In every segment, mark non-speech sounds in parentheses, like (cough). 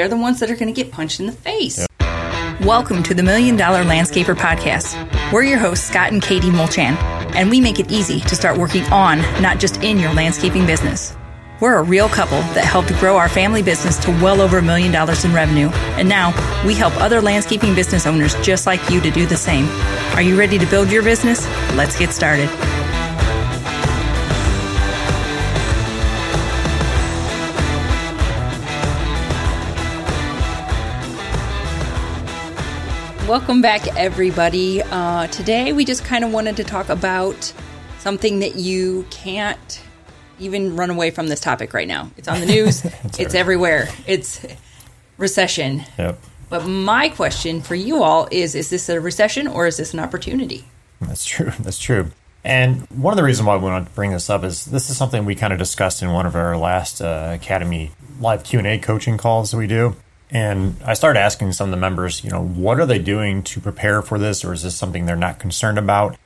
they're the ones that are going to get punched in the face. Welcome to the Million Dollar Landscaper Podcast. We're your hosts, Scott and Katie Mulchan, and we make it easy to start working on, not just in your landscaping business. We're a real couple that helped grow our family business to well over a million dollars in revenue, and now we help other landscaping business owners just like you to do the same. Are you ready to build your business? Let's get started. Welcome back, everybody. Uh, today, we just kind of wanted to talk about something that you can't even run away from this topic right now. It's on the news, (laughs) it's everywhere. It's recession. Yep. But my question for you all is is this a recession or is this an opportunity? That's true. That's true. And one of the reasons why we want to bring this up is this is something we kind of discussed in one of our last uh, Academy live Q&A coaching calls that we do. And I started asking some of the members, you know, what are they doing to prepare for this, or is this something they're not concerned about?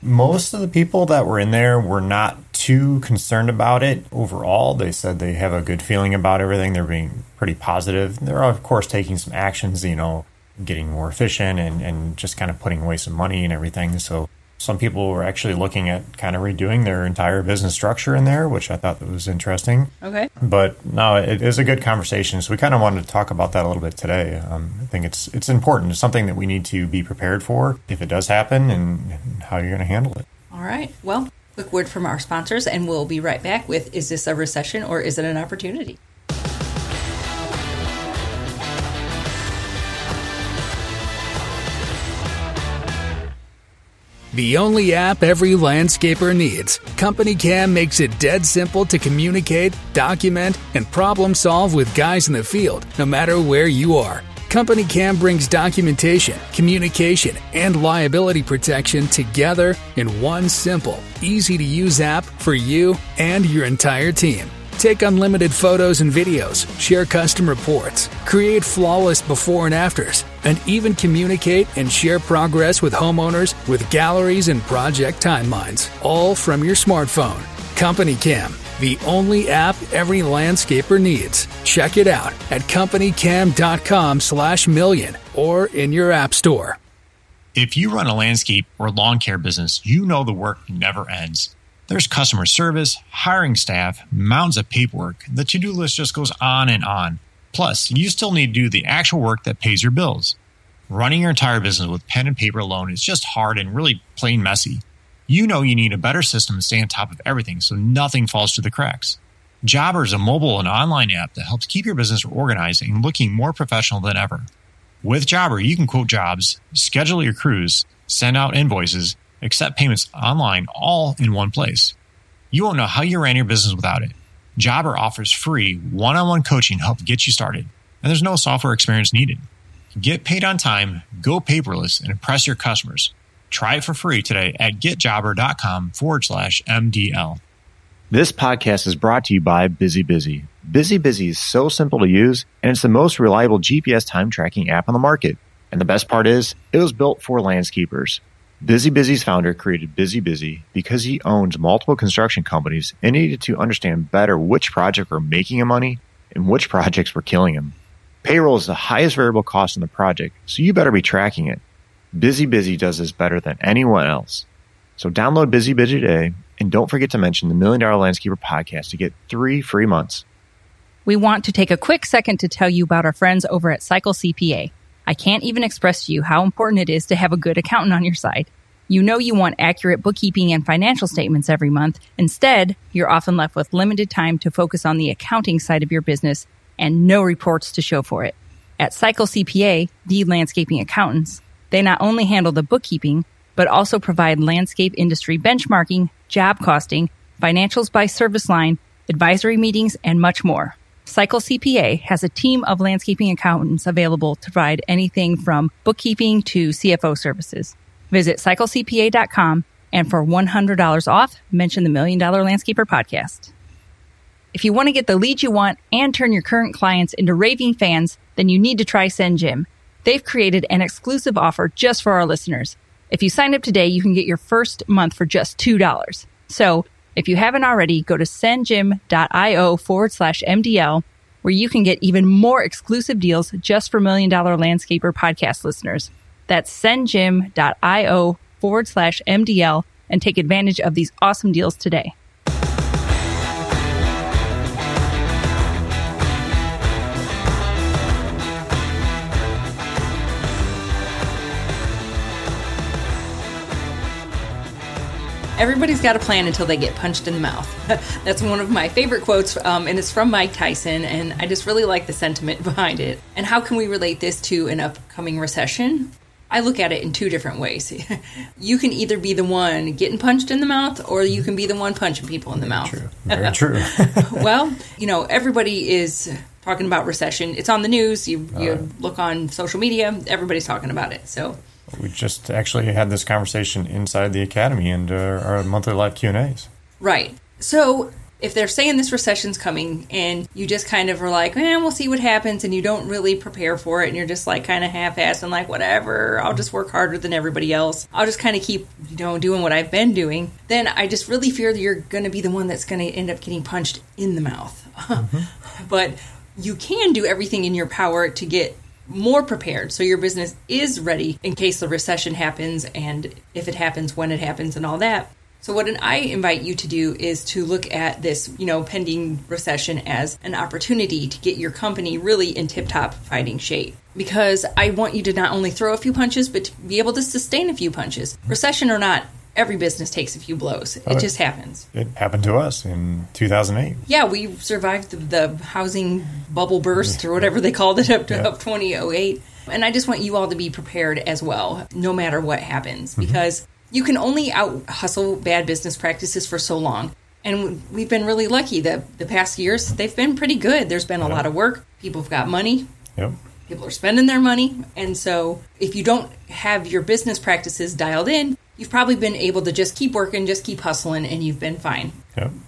Most of the people that were in there were not too concerned about it overall. They said they have a good feeling about everything. They're being pretty positive. They're, of course, taking some actions, you know, getting more efficient and, and just kind of putting away some money and everything. So some people were actually looking at kind of redoing their entire business structure in there, which I thought that was interesting. Okay. But no, it is a good conversation. So we kind of wanted to talk about that a little bit today. Um, I think it's it's important. It's something that we need to be prepared for if it does happen, and how you're going to handle it. All right. Well, quick word from our sponsors, and we'll be right back with: Is this a recession or is it an opportunity? The only app every landscaper needs. Company Cam makes it dead simple to communicate, document, and problem solve with guys in the field, no matter where you are. Company Cam brings documentation, communication, and liability protection together in one simple, easy to use app for you and your entire team. Take unlimited photos and videos, share custom reports, create flawless before and afters, and even communicate and share progress with homeowners with galleries and project timelines, all from your smartphone. Company Cam, the only app every landscaper needs. Check it out at companycam.com slash million or in your app store. If you run a landscape or lawn care business, you know the work never ends. There's customer service, hiring staff, mounds of paperwork. The to do list just goes on and on. Plus, you still need to do the actual work that pays your bills. Running your entire business with pen and paper alone is just hard and really plain messy. You know you need a better system to stay on top of everything so nothing falls through the cracks. Jobber is a mobile and online app that helps keep your business organized and looking more professional than ever. With Jobber, you can quote jobs, schedule your crews, send out invoices, accept payments online all in one place. You won't know how you ran your business without it. Jobber offers free one on one coaching to help get you started, and there's no software experience needed. Get paid on time, go paperless, and impress your customers. Try it for free today at getjobber.com forward slash MDL. This podcast is brought to you by Busy Busy. Busy Busy is so simple to use, and it's the most reliable GPS time tracking app on the market. And the best part is, it was built for landscapers. Busy Busy's founder created Busy Busy because he owns multiple construction companies and needed to understand better which projects were making him money and which projects were killing him. Payroll is the highest variable cost in the project, so you better be tracking it. Busy Busy does this better than anyone else. So download Busy Busy today and don't forget to mention the Million Dollar Landscaper podcast to get three free months. We want to take a quick second to tell you about our friends over at Cycle CPA. I can't even express to you how important it is to have a good accountant on your side. You know you want accurate bookkeeping and financial statements every month. Instead, you're often left with limited time to focus on the accounting side of your business and no reports to show for it. At Cycle CPA, the landscaping accountants, they not only handle the bookkeeping, but also provide landscape industry benchmarking, job costing, financials by service line, advisory meetings, and much more. Cycle CPA has a team of landscaping accountants available to provide anything from bookkeeping to CFO services. Visit cyclecpa.com and for $100 off, mention the Million Dollar Landscaper podcast. If you want to get the leads you want and turn your current clients into raving fans, then you need to try SendJim. They've created an exclusive offer just for our listeners. If you sign up today, you can get your first month for just $2. So if you haven't already, go to sendjim.io forward slash MDL where you can get even more exclusive deals just for Million Dollar Landscaper podcast listeners. That's sendjim.io forward slash MDL and take advantage of these awesome deals today. Everybody's got a plan until they get punched in the mouth. (laughs) That's one of my favorite quotes, um, and it's from Mike Tyson, and I just really like the sentiment (laughs) behind it. And how can we relate this to an upcoming recession? I look at it in two different ways. (laughs) you can either be the one getting punched in the mouth, or you can be the one punching people in the mouth. True. Very true. well, you know, everybody is talking about recession. It's on the news. You, you right. look on social media, everybody's talking about it. So we just actually had this conversation inside the academy and uh, our monthly live Q and A's. Right. So if they're saying this recession's coming and you just kind of are like, eh, we'll see what happens, and you don't really prepare for it, and you're just like kind of half-assed and like, whatever, I'll just work harder than everybody else. I'll just kind of keep, you know, doing what I've been doing. Then I just really fear that you're going to be the one that's going to end up getting punched in the mouth. (laughs) but you can do everything in your power to get more prepared so your business is ready in case the recession happens and if it happens when it happens and all that. So what i invite you to do is to look at this you know pending recession as an opportunity to get your company really in tip top fighting shape. Because i want you to not only throw a few punches but to be able to sustain a few punches. Recession or not every business takes a few blows it Oh, just happens It happened to us in 2008. yeah, we survived the, the housing bubble burst or whatever they called it up to Yeah. up 2008. And I just want you all to be prepared as well, no matter what happens, Mm-hmm. because you can only out hustle bad business practices for so long. And we've been really lucky that the past years they've been pretty good. There's been a lot of work. People have got money. Yep. People are spending their money. And so if you don't have your business practices dialed in, you've probably been able to just keep working, just keep hustling, and you've been fine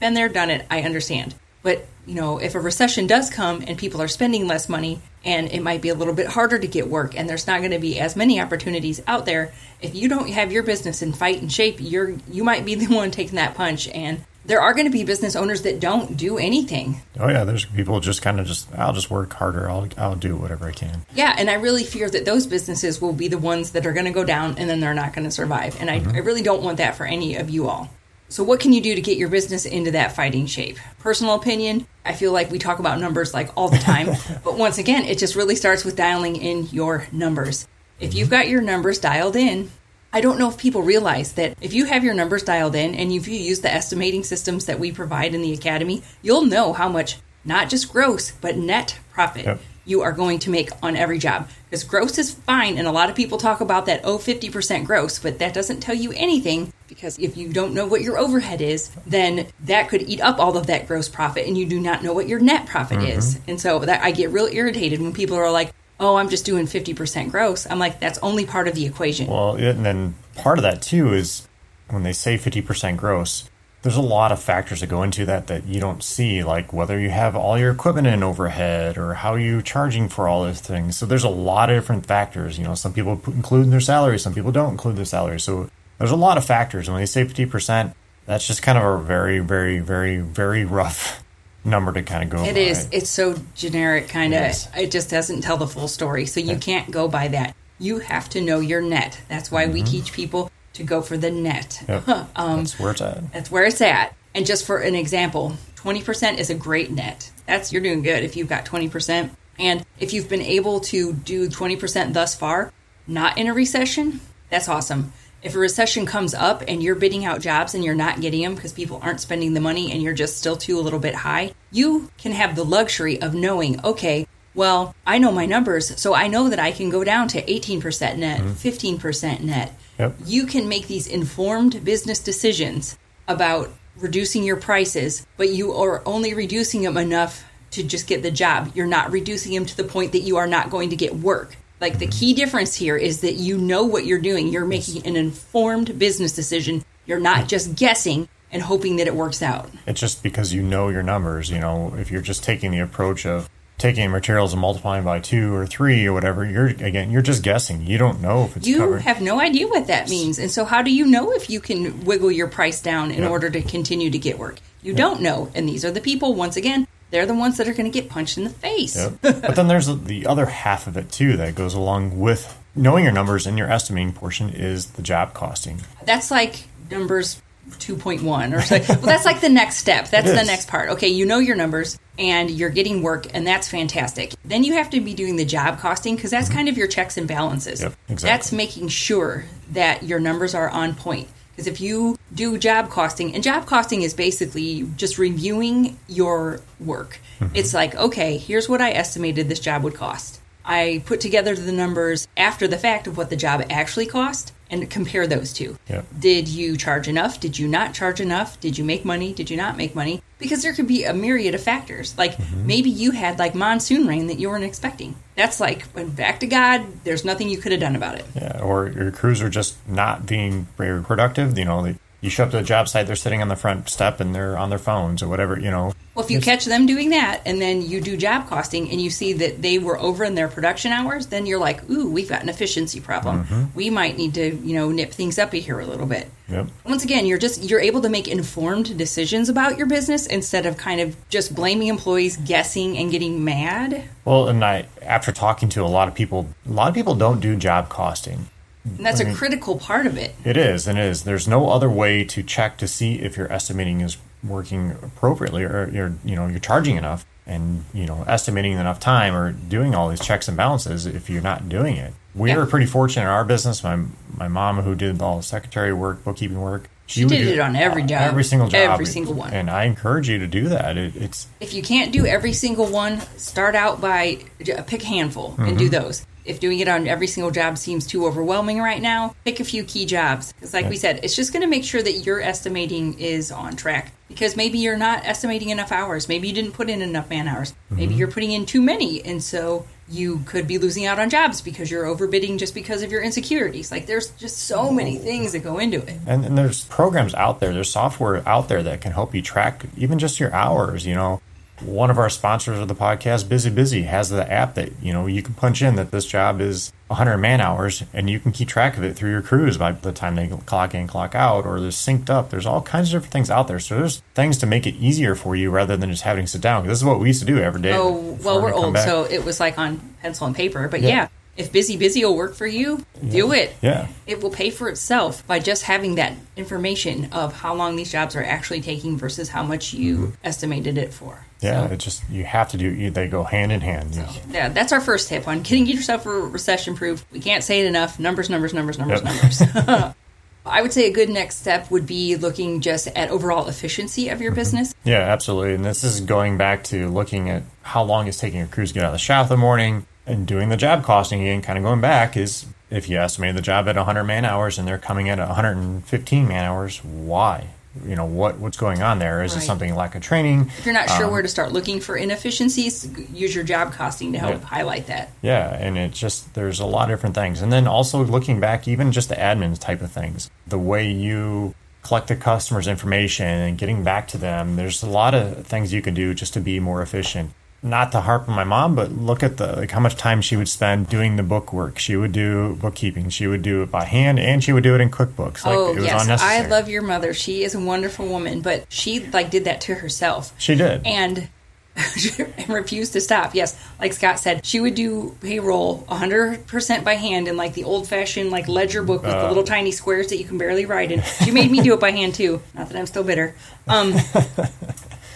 been there, done it. I understand. But, you know, if a recession does come and people are spending less money and it might be a little bit harder to get work and there's not going to be as many opportunities out there, if you don't have your business in fight and shape, you're you might be the (laughs) one taking that punch and there are going to be business owners that don't do anything. Oh yeah, there's people just kind of just I'll just work harder. I'll I'll do whatever I can. Yeah, and I really fear that those businesses will be the ones that are going to go down and then they're not going to survive. And I, mm-hmm. I really don't want that for any of you all. So, what can you do to get your business into that fighting shape? Personal opinion, I feel like we talk about numbers like all the time. (laughs) but once again, it just really starts with dialing in your numbers. If you've got your numbers dialed in, I don't know if people realize that if you have your numbers dialed in and if you use the estimating systems that we provide in the academy, you'll know how much not just gross, but net profit Yep. you are going to make on every job. Because gross is fine, and a lot of people talk about that, oh, 50% gross, but that doesn't tell you anything because if you don't know what your overhead is, then that could eat up all of that gross profit, and you do not know what your net profit mm-hmm. is. And so that I get real irritated when people are like, oh, I'm just doing 50% gross. I'm like, that's only part of the equation. Well, and then part of that too is when they say 50% gross, there's a lot of factors that go into that that you don't see, like whether you have all your equipment in overhead or how you're charging for all those things. So there's a lot of different factors. You know, some people include in their salary, some people don't include their salary. So there's a lot of factors. And when they say 50%, that's just kind of a very, very, very, very rough number to kind of go It by. is. It's so generic, kind of. Yes. It just doesn't tell the full story. So you can't go by that. You have to know your net. That's why we mm-hmm. teach people to go for the net. Yep. (laughs) Um, that's where it's at. That's where it's at. And just for an example, 20% is a great net. That's you're doing good if you've got 20%. And if you've been able to do 20% thus far, not in a recession, that's awesome. If a recession comes up and you're bidding out jobs and you're not getting them because people aren't spending the money and you're just still too a little bit high, you can have the luxury of knowing, okay, well, I know my numbers, so I know that I can go down to 18% net, mm-hmm. 15% net. Yep. You can make these informed business decisions about reducing your prices, but you are only reducing them enough to just get the job. You're not reducing them to the point that you are not going to get work. Like the key difference here is that you know what you're doing. You're making an informed business decision. You're not just guessing and hoping that it works out. It's just because you know your numbers. You know, if you're just taking the approach of taking materials and multiplying by two or three or whatever, you're again, you're just guessing. You don't know if it's You covered. have no idea what that means. And so, how do you know if you can wiggle your price down in Yep. order to continue to get work? You don't know. And these are the people, once again, they're the ones that are going to get punched in the face. Yep. but then there's the other half of it too that goes along with knowing your numbers and your estimating portion is the job costing. That's like numbers 2.1 or so. well, that's like the next step. That's the next part. Okay, you know your numbers and you're getting work, and that's fantastic. Then you have to be doing the job costing because that's kind of your checks and balances. Mm-hmm. Yep, exactly. That's making sure that your numbers are on point. Because if you do job costing, and job costing is basically just reviewing your work. Mm-hmm. It's like, okay, here's what I estimated this job would cost. I put together the numbers after the fact of what the job actually cost and compare those two. Yep. Did you charge enough? Did you not charge enough? Did you make money? Did you not make money? Because there could be a myriad of factors. Like Mm-hmm. maybe you had like monsoon rain that you weren't expecting. That's like when back to God, there's nothing you could have done about it. Yeah, or your crews are just not being very productive. You know, they, you show up to the job site, they're sitting on the front step and they're on their phones or whatever. You know, Well, if you catch them doing that and then you do job costing and you see that they were over in their production hours, then you're like, ooh, we've got an efficiency problem. Mm-hmm. We might need to, you know, nip things up here a little bit. Yep. Once again, you're just you're able to make informed decisions about your business instead of kind of just blaming employees, guessing and getting mad. Well, and I after talking to a lot of people, a lot of people don't do job costing. And that's a Right. critical part of it. It is, and it is. There's no other way to check to see if your estimating is working appropriately, or you're, you know, you're charging enough, and you know, estimating enough time, or doing all these checks and balances. If you're not doing it, we Yeah. were pretty fortunate in our business. My my mom, who did all the secretary work, bookkeeping work, She would did it on every job. every single job, Every single one. And I encourage you to do that. It, it's If you can't do every single one, start out by pick a handful and do Mm-hmm. those. If doing it on every single job seems too overwhelming right now, pick a few key jobs. Because, like we said, it's just going to make sure that your estimating is on track. Because maybe you're not estimating enough hours. Maybe you didn't put in enough man hours. Mm-hmm. Maybe you're putting in too many. And so you could be losing out on jobs because you're overbidding just because of your insecurities. Like, there's just so many things that go into it. And, and there's programs out there, there's software out there that can help you track even just your hours. You know, one of our sponsors of the podcast, Busy Busy, has the app that you know you can punch in that this job is 100 man hours, and you can keep track of it through your crews by the time they clock in, clock out, or they're synced up. There's all kinds of different things out there. So there's things to make it easier for you rather than just having to sit down. This is what we used to do every day. Oh, well, we we're old, back. so it was like on pencil and paper. But Yeah. yeah, if busy busy will work for you, do it. Yeah. It will pay for itself by just having that information of how long these jobs are actually taking versus how much you estimated it for. yeah, So, it's just you have to do. They go hand in hand. You- yeah, that's our first tip on getting yourself recession proof. We can't say it enough. Numbers, numbers, numbers, numbers, Yep. numbers. (laughs) I would say a good next step would be looking just at overall efficiency of Mm-hmm. your business. Yeah, absolutely. And this is going back to looking at how long it's taking your crews to get out of the shop in the morning and doing the job costing again, kind of going back is if you estimate the job at 100 man hours and they're coming in at 115 man hours, why? You know, what what's going on there? Is it something lack of training? If you're not sure Um, where to start looking for inefficiencies, use your job costing to help Yeah. highlight that. Yeah, and it's just there's a lot of different things. And then also looking back, even just the admin type of things, the way you collect the customer's information and getting back to them, there's a lot of things you can do just to be more efficient. Not to harp on my mom, but look at the like how much time she would spend doing the book work. She would do bookkeeping. She would do it by hand, and she would do it in QuickBooks. Like oh it was yes, unnecessary. I love your mother. She is a wonderful woman, but she like did that to herself She did. and (laughs) and refused to stop. Yes, like Scott said, she would do payroll 100% by hand in like the old-fashioned like ledger book with the Uh. little tiny squares that you can barely write in. She made me do it by hand too. Not that I'm still bitter. Um (laughs)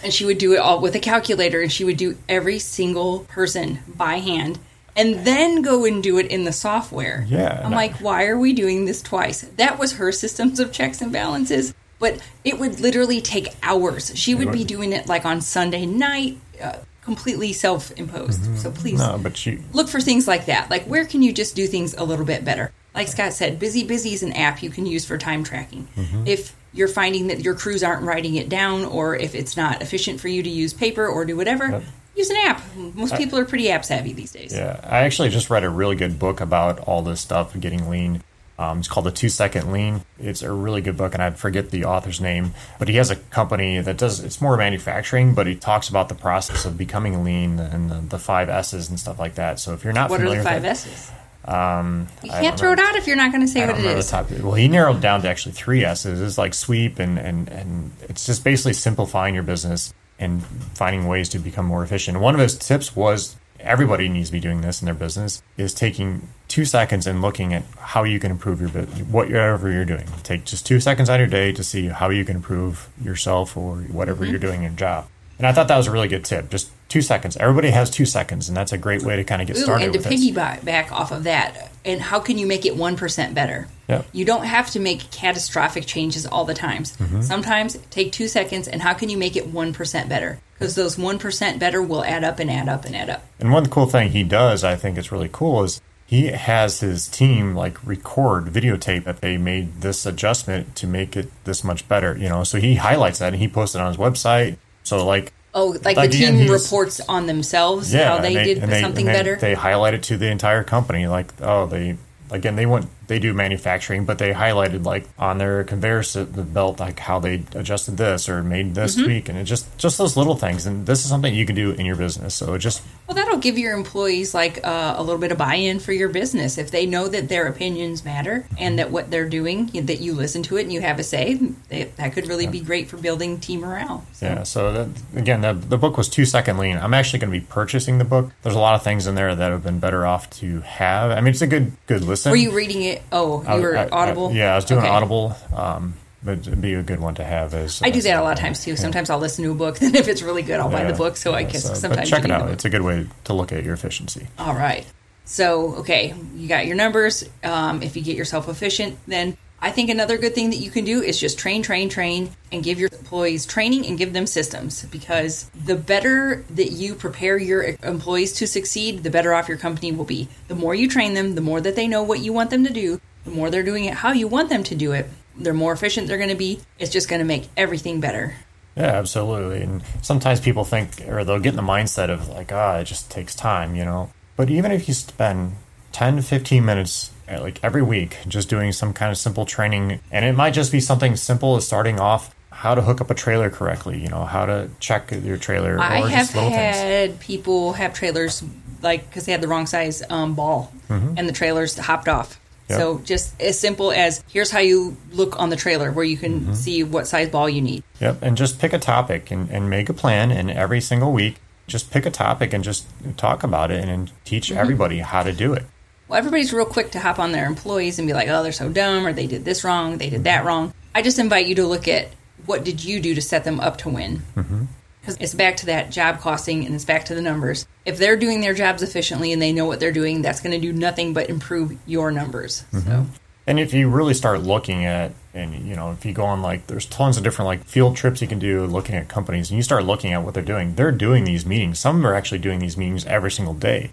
and she would do it all with a calculator and she would do every single person by hand and then go and do it in the software. Yeah, I'm like, why are we doing this twice? That was her systems of checks and balances, but it would literally take hours. She would be doing it like on Sunday night, uh, completely self imposed. So please Mm-hmm. no, but she look for things like that. Like, where can you just do things a little bit better? Like Scott said, Busy Busy is an app you can use for time tracking. Mm-hmm. If you're finding that your crews aren't writing it down, or if it's not efficient for you to use paper or do whatever, Yep. use an app. Most people are pretty app savvy these days. Yeah, I actually just read a really good book about all this stuff and getting lean. Um, it's called The Two Second Lean. It's a really good book, and I forget the author's name, but he has a company that does it's more manufacturing, but he talks about the process of becoming lean and the, the five S's and stuff like that. So if you're not What are familiar the five with S's? Um, You can't throw it out if you're not going to say I what it top. Well, he narrowed down to actually three S's. It's like sweep and, and, and it's just basically simplifying your business, and finding ways to become more efficient. One of his tips was everybody needs to be doing this in their business is taking two seconds and looking at how you can improve your business, whatever you're doing. Take just two seconds out of your day to see how you can improve yourself or whatever Mm-hmm. you're doing in your job. And I thought that was a really good tip. Just two seconds. Everybody has two seconds, and that's a great way to kind of get Ooh, started and to piggyback off of that, and how can you make it 1% better? Yep. You don't have to make catastrophic changes all the times. Mm-hmm. Sometimes take two seconds, and how can you make it 1% better? Because those 1% better will add up and add up and add up. And one cool thing he does, I think it's really cool, is he has his team like record videotape that they made this adjustment to make it this much better. You know, so he highlights that and he posts it on his website. So like, Oh, like Like, the team reports on themselves yeah, how they and did they- something and they- better. They highlight it to the entire company. Like, oh, they again they went they do manufacturing, but they highlighted like on their conveyor belt like how they adjusted this or made this Mm-hmm. tweak, and it just just those little things. And this is something you can do in your business. So it just Well, that'll give your employees like uh, a little bit of buy-in for your business if they know that their opinions matter and that what they're doing that you listen to it and you have a say. They, that could really be great for building team morale. So, Yeah. So that, again, the, the book was two second lean. I'm actually going to be purchasing the book. There's a lot of things in there that have been better off to have. I mean, it's a good good listen. Were you reading it? Oh, you I- were I- I- Audible. yeah, I was doing Okay. Audible. Um, but it'd be a good one to have. As I do that a lot of times too. Sometimes I'll listen to a book, (laughs) then if it's really good, I'll buy the book. So I yeah, guess so- sometimes check it out. It's a good way to look at your efficiency. All right. So, okay, you got your numbers. Um, if you get yourself efficient, then I think another good thing that you can do is just train, train, train, and give your employees training and give them systems because the better that you prepare your employees to succeed, the better off your company will be. The more you train them, the more that they know what you want them to do, the more they're doing it how you want them to do it, the more efficient they're going to be. It's just going to make everything better. Yeah, absolutely. And sometimes people think, or they'll get in the mindset of like, ah, it just takes time, you know. But even if you spend 10 to 15 minutes like every week just doing some kind of simple training, and it might just be something simple as starting off how to hook up a trailer correctly, you know, how to check your trailer, I or have just little things. had people have trailers like because they had the wrong size um, ball and the trailers hopped off. Mm-hmm. Yep. So just as simple as here's how you look on the trailer where you can Mm-hmm. see what size ball you need. Yep, and just pick a topic and, and make a plan, and every single week, just pick a topic and just talk about it and, and teach Mm-hmm. everybody how to do it. Well, everybody's real quick to hop on their employees and be like, "Oh, they're so dumb," or "They did this wrong," "They did that wrong." I just invite you to look at what did you do to set them up to win. Mm-hmm. Because it's back to that job costing and it's back to the numbers. If they're doing their jobs efficiently and they know what they're doing, that's going to do nothing but improve your numbers. So. Mm-hmm. And if you really start looking at, and you know, if you go on like, there's tons of different like field trips you can do looking at companies, and you start looking at what they're doing. They're doing these meetings. Some are actually doing these meetings every single day.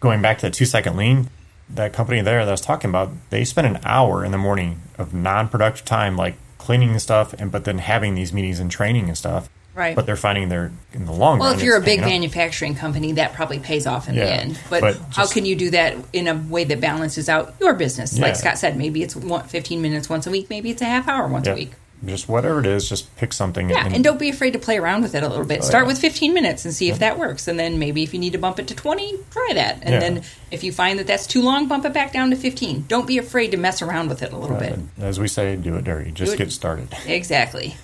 Going back to the two second lean, that company there that I was talking about, they spend an hour in the morning of non productive time, like cleaning stuff, and but then having these meetings and training and stuff. Right. But they're finding they're in the long Well, run. if you're a big paying up. manufacturing company, that probably pays off in the end. But, but how just- can you do that in a way that balances out your business? Yeah. Like Scott said, maybe it's 15 minutes once a week, maybe it's a half hour once Yeah. a week. Just whatever it is, just pick something. Yeah, and don't be afraid to play around with it a little bit. Oh, Start Oh, yeah. with 15 minutes and see if that works. And then maybe if you need to bump it to 20, try that. And Yeah. then if you find that that's too long, bump it back down to 15. Don't be afraid to mess around with it a little bit. As we say, do it dirty. Just it- get started. Exactly.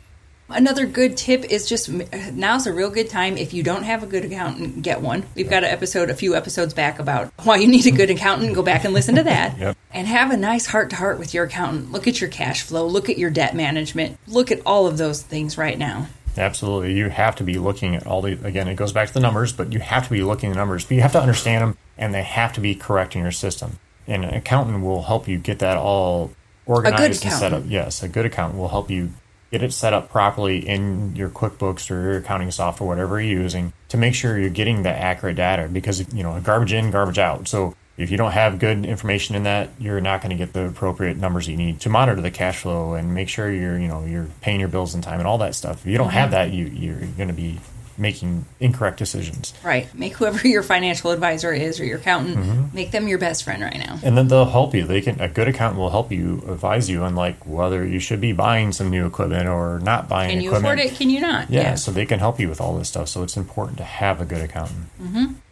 Another good tip is just now's a real good time if you don't have a good accountant, get one. We've got an episode, a few episodes back about why you need a good accountant. Go back and listen to that. (laughs) Yep. And have a nice heart to heart with your accountant. Look at your cash flow, look at your debt management, look at all of those things right now. Absolutely. You have to be looking at all the, again, it goes back to the numbers, but you have to be looking at the numbers. But you have to understand them and they have to be correct in your system. And an accountant will help you get that all organized and set up. Yes, a good accountant will help you get it set up properly in your QuickBooks or your accounting software, whatever you're using, to make sure you're getting the accurate data because, you know, garbage in, garbage out. So if you don't have good information in that, you're not going to get the appropriate numbers you need to monitor the cash flow and make sure you're, you know, you're paying your bills in time and all that stuff. If you don't have mm-hmm. that, you, you're going to be making incorrect decisions. Right. Make whoever your financial advisor is or your accountant, Mm-hmm. make them your best friend right now. And then they'll help you. They can a good accountant will help you advise you on like whether you should be buying some new equipment or not buying equipment. Can you equipment. afford it? Can you not? Yeah, so they can help you with all this stuff. So it's important to have a good accountant.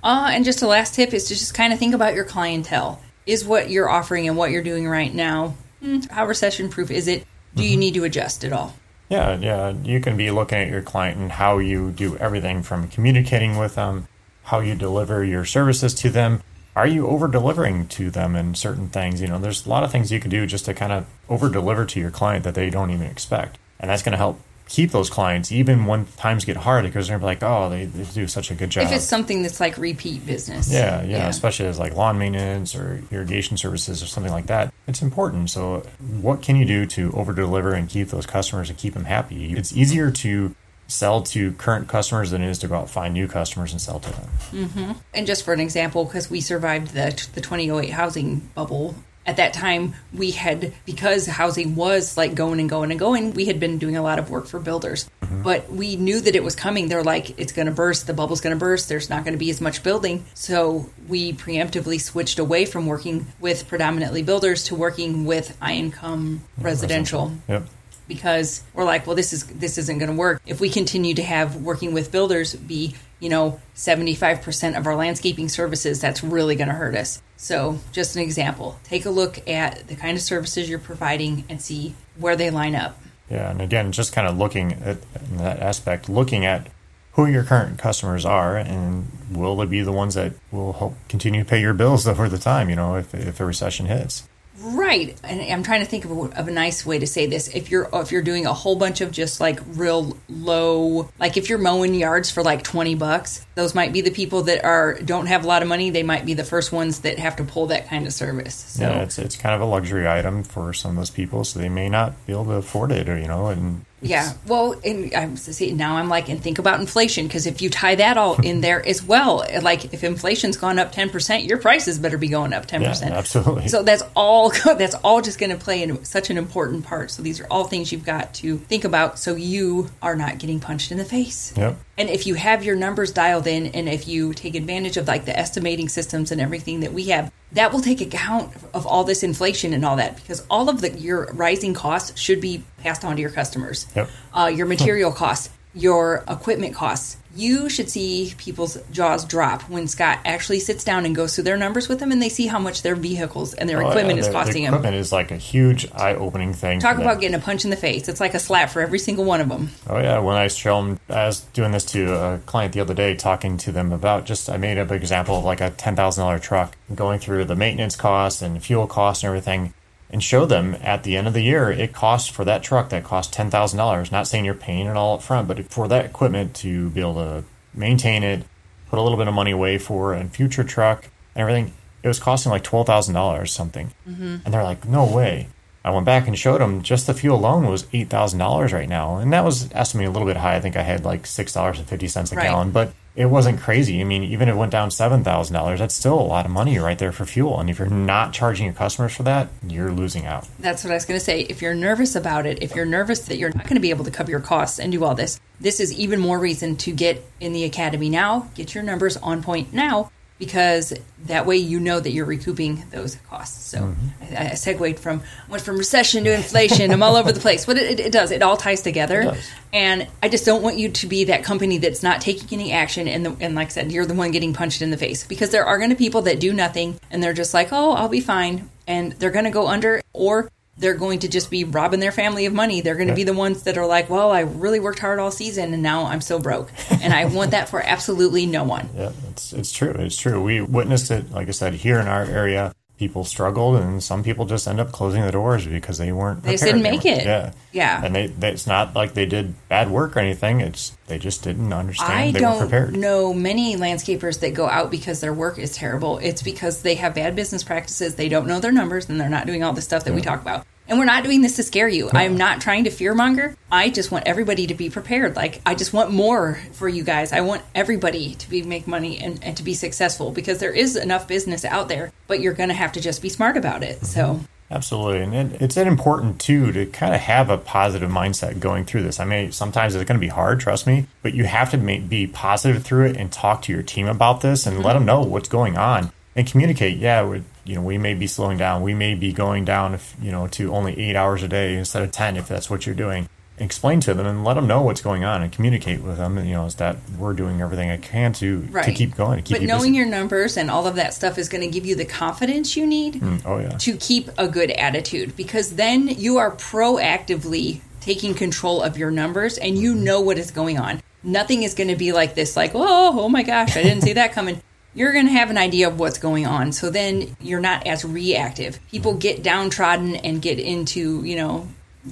Uh, and just a last tip is to just kind of think about your clientele. Is what you're offering and what you're doing right now, hmm, how recession proof is it? Do Mm-hmm. you need to adjust at all? Yeah, yeah. You can be looking at your client and how you do everything from communicating with them, how you deliver your services to them. Are you over delivering to them in certain things? You know, there's a lot of things you can do just to kind of over deliver to your client that they don't even expect. And that's going to help keep those clients even when times get hard because they're like, oh, they, they do such a good job. If it's something that's like repeat business. Yeah, yeah, especially as like lawn maintenance or irrigation services or something like that. It's important. So, what can you do to over deliver and keep those customers and keep them happy? It's easier to sell to current customers than it is to go out and find new customers and sell to them. Mm-hmm. And just for an example, because we survived the the 2008 housing bubble. At that time, we had because housing was like going and going and going. We had been doing a lot of work for builders, Mm-hmm. but we knew that it was coming. They're like, it's going to burst. The bubble's going to burst. There's not going to be as much building. So we preemptively switched away from working with predominantly builders to working with high income residential Yep. because we're like, well, this is this isn't going to work if we continue to have working with builders be you know seventy five percent of our landscaping services. That's really going to hurt us. So, just an example: take a look at the kind of services you're providing and see where they line up. Yeah, and again, just kind of looking at in that aspect, looking at who your current customers are, and will they be the ones that will help continue to pay your bills (laughs) over the time? You know, if if a recession hits. Right, and I'm trying to think of a, of a nice way to say this. If you're if you're doing a whole bunch of just like real low, like if you're mowing yards for like 20 bucks, those might be the people that are don't have a lot of money. They might be the first ones that have to pull that kind of service. So Yeah, it's it's kind of a luxury item for some of those people, so they may not be able to afford it, or you know, and Yeah, well, and I'm see now I'm like, and think about inflation because if you tie that all in there as well, like if inflation's gone up ten percent, your prices better be going up ten yeah, percent. absolutely. So that's all. (laughs) That's all just going to play in such an important part. So these are all things you've got to think about, so you are not getting punched in the face. Yep. And if you have your numbers dialed in, and if you take advantage of like the estimating systems and everything that we have, that will take account of all this inflation and all that, because all of the your rising costs should be passed on to your customers. Yep. Uh, your material costs, your equipment costs. You should see people's jaws drop when Scott actually sits down and goes through their numbers with them, and they see how much their vehicles and their Oh, equipment yeah, is costing the them. Equipment is like a huge eye-opening thing. Talk about them. getting a punch in the face. It's like a slap for every single one of them. Oh yeah, when I show them, I was doing this to a client the other day, talking to them about just I made up an example of like a ten thousand dollar truck, going through the maintenance costs and fuel costs and everything, and show them at the end of the year it costs for that truck that cost ten thousand dollars. Not saying you're paying it all up front, but for that equipment to be able to maintain it, put a little bit of money away for a future truck and everything, it was costing like twelve thousand dollars something, mm-hmm. and they're like, no way. I went back and showed them just the fuel alone was eight thousand dollars right now, and that was estimated a little bit high. I think I had like six dollars and fifty cents a Right. gallon, but it wasn't crazy. I mean, even if it went down seven thousand dollars, that's still a lot of money right there for fuel. And if you're not charging your customers for that, you're losing out. That's what I was going to say. If you're nervous about it, if you're nervous that you're not going to be able to cover your costs and do all this, this is even more reason to get in the academy now. Get your numbers on point now because that way you know that you're recouping those costs. So mm-hmm. I, I segued from went from recession to inflation. I'm all over the place, but it, it, does. It all ties together. And I just don't want you to be that company that's not taking any action. And, the, and like I said, you're the one getting punched in the face because there are going to be people that do nothing and they're just like, oh, I'll be fine. And they're going to go under or they're going to just be robbing their family of money. They're going to be the ones that are like, well, I really worked hard all season and now I'm so broke. and I want that for absolutely no one. Yeah, it's it's true. It's true. We witnessed it, like I said, here in our area. People struggled, and some people just end up closing the doors because they weren't. They prepared. didn't make it. Yeah, Yeah. And they, they, it's not like they did bad work or anything. It's they just didn't understand. I they don't prepared. know many landscapers that go out because their work is terrible. It's because they have bad business practices. They don't know their numbers and they're not doing all the stuff that we talk about. And we're not doing this to scare you. I'm not trying to fearmonger. I just want everybody to be prepared. Like I just want more for you guys. I want everybody to be make money and, and to be successful because there is enough business out there, but you're gonna have to just be smart about it. So Absolutely, and it, it's important too to kind of have a positive mindset going through this. I mean, sometimes it's going to be hard, trust me, but you have to make, be positive through it and talk to your team about this and let mm-hmm. them know what's going on and communicate. Yeah, you know, we may be slowing down, we may be going down, if, you know, to only eight hours a day instead of ten if that's what you're doing. Explain to them and let them know what's going on and communicate with them. You know, is that we're doing everything I can to to keep going, to keep but you knowing busy. your numbers and all of that stuff is going to give you the confidence you need mm, oh yeah, to keep a good attitude because then you are proactively taking control of your numbers and you mm-hmm. know what is going on. Nothing is going to be like this, like, oh, oh my gosh, I didn't see that coming. You're going to have an idea of what's going on. So then you're not as reactive. People get downtrodden and get into, you know,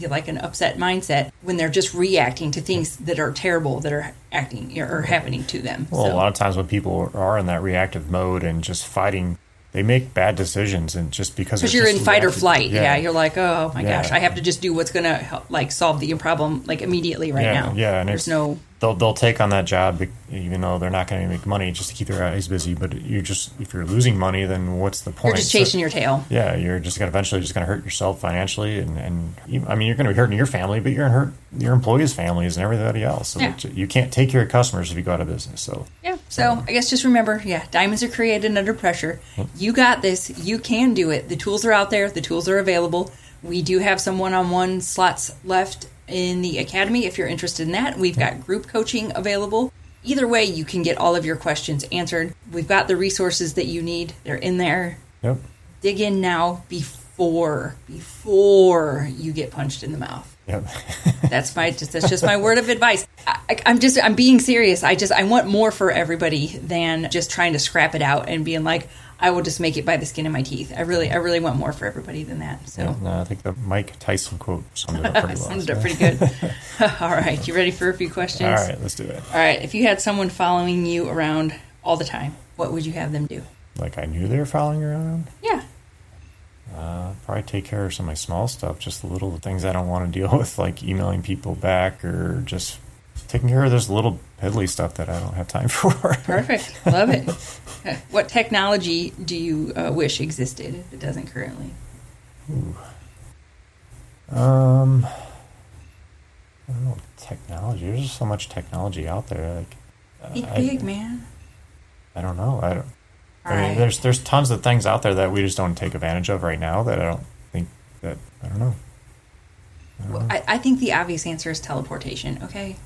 like an upset mindset when they're just reacting to things that are terrible that are acting or happening to them. Well, so. a lot of times when people are in that reactive mode and just fighting, they make bad decisions, and just because because you're in fight or reactive- flight. Yeah. you're like, oh my Yeah. gosh, I have to just do what's going to help, like solve the problem like immediately right yeah, now. Yeah, and there's it's, no they'll they'll take on that job even though they're not going to make money just to keep their eyes busy. But you just if you're losing money, then what's the point? you're just So- chasing your tail. yeah, you're just going to eventually just going to hurt yourself financially, and and you, I mean you're going to be hurting your family, but you're going to hurt your employees' families and everybody else. So Yeah. you can't take care of customers if you go out of business. So Yeah. So I guess just remember, yeah, diamonds are created under pressure. You got this. You can do it. The tools are out there. The tools are available. We do have some one-on-one slots left in the academy if you're interested in that. We've got group coaching available. Either way, you can get all of your questions answered. We've got the resources that you need. They're in there. yep, Dig in now before before you get punched in the mouth. yep. (laughs) That's my just that's just my word of advice. I, I'm just I'm being serious. I just I want more for everybody than just trying to scrap it out and being like I will just make it by the skin of my teeth. I really I really want more for everybody than that. So no, I think the Mike Tyson quote summed it up pretty (laughs) well. summed it up pretty good. (laughs) (laughs) all right, you ready for a few questions? All right, let's do it. All right. If you had someone following you around all the time, what would you have them do? Like I knew they were following you around. Yeah. Uh, probably take care of some of my small stuff, just the little things I don't want to deal with, like emailing people back or just taking care of those little piddly stuff that I don't have time (laughs) for. Perfect. Love it. What technology do you uh, wish existed if it doesn't currently? Ooh. Um, I don't know technology. There's just so much technology out there. Like, uh, Think I, big, man. I don't know. I don't. I mean, right. there's there's tons of things out there that we just don't take advantage of right now. That I don't think that I don't know. Well, I, I think the obvious answer is teleportation. Okay,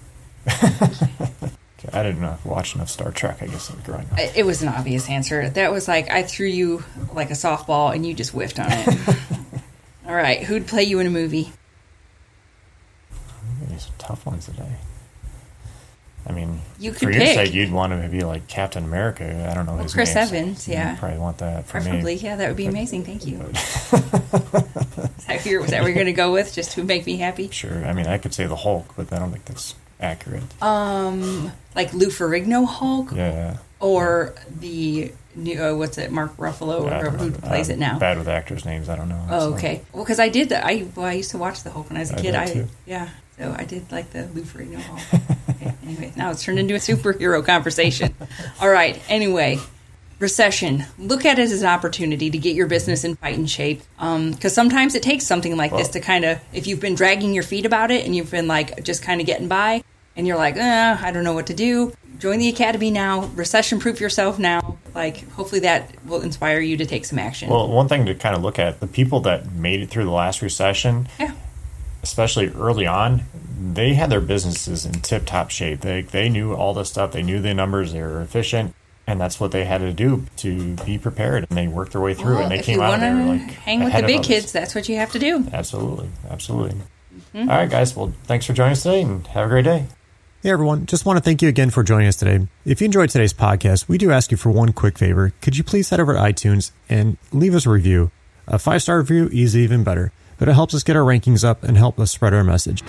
I didn't know, watch enough Star Trek. I guess growing up. It was an obvious answer. That was like I threw you like a softball and you just whiffed on it. (laughs) All right, who'd play you in a movie? These are tough ones today. I mean, You for your pick. sake, you'd want to be like Captain America. I don't know his Chris name. Evans, yeah. Probably want that for Preferably, me. yeah, that would be amazing. Thank you. (laughs) is that your, was that what you're going to go with, just to make me happy? Sure. I mean, I could say the Hulk, but I don't think that's accurate. Um, like Lou Ferrigno Hulk, yeah. or the new uh, what's it, Mark Ruffalo, or whoever don't who plays I'm it now? Bad with actors' names. I don't know. Oh, okay. Well, because I did. that. I well, I used to watch the Hulk when I was a I kid. I too. yeah. So I did like the Lou Ferrigno Hulk. okay, (laughs) anyway, now it's turned into a superhero conversation. (laughs) All right. Anyway, recession. Look at it as an opportunity to get your business in fighting shape. Because sometimes it takes something like this to kind of, if you've been dragging your feet about it and you've been like just kind of getting by, and you're like, uh, I don't know what to do. Join the academy now. Recession proof yourself now. Like, hopefully that will inspire you to take some action. Well, one thing to kind of look at the people that made it through the last recession, yeah. especially early on, they had their businesses in tip top shape. They they knew all this stuff. They knew the numbers. They were efficient, and that's what they had to do to be prepared. And they worked their way through, Well, and they came out. and They were like hang with the big kids, that's what you have to do. Absolutely, absolutely. All right, guys. Well, thanks for joining us today, and have a great day. Hey, everyone. Just want to thank you again for joining us today. If you enjoyed today's podcast, we do ask you for one quick favor. Could you please head over to iTunes and leave us a review? A five star review is even better, but it helps us get our rankings up and help us spread our message.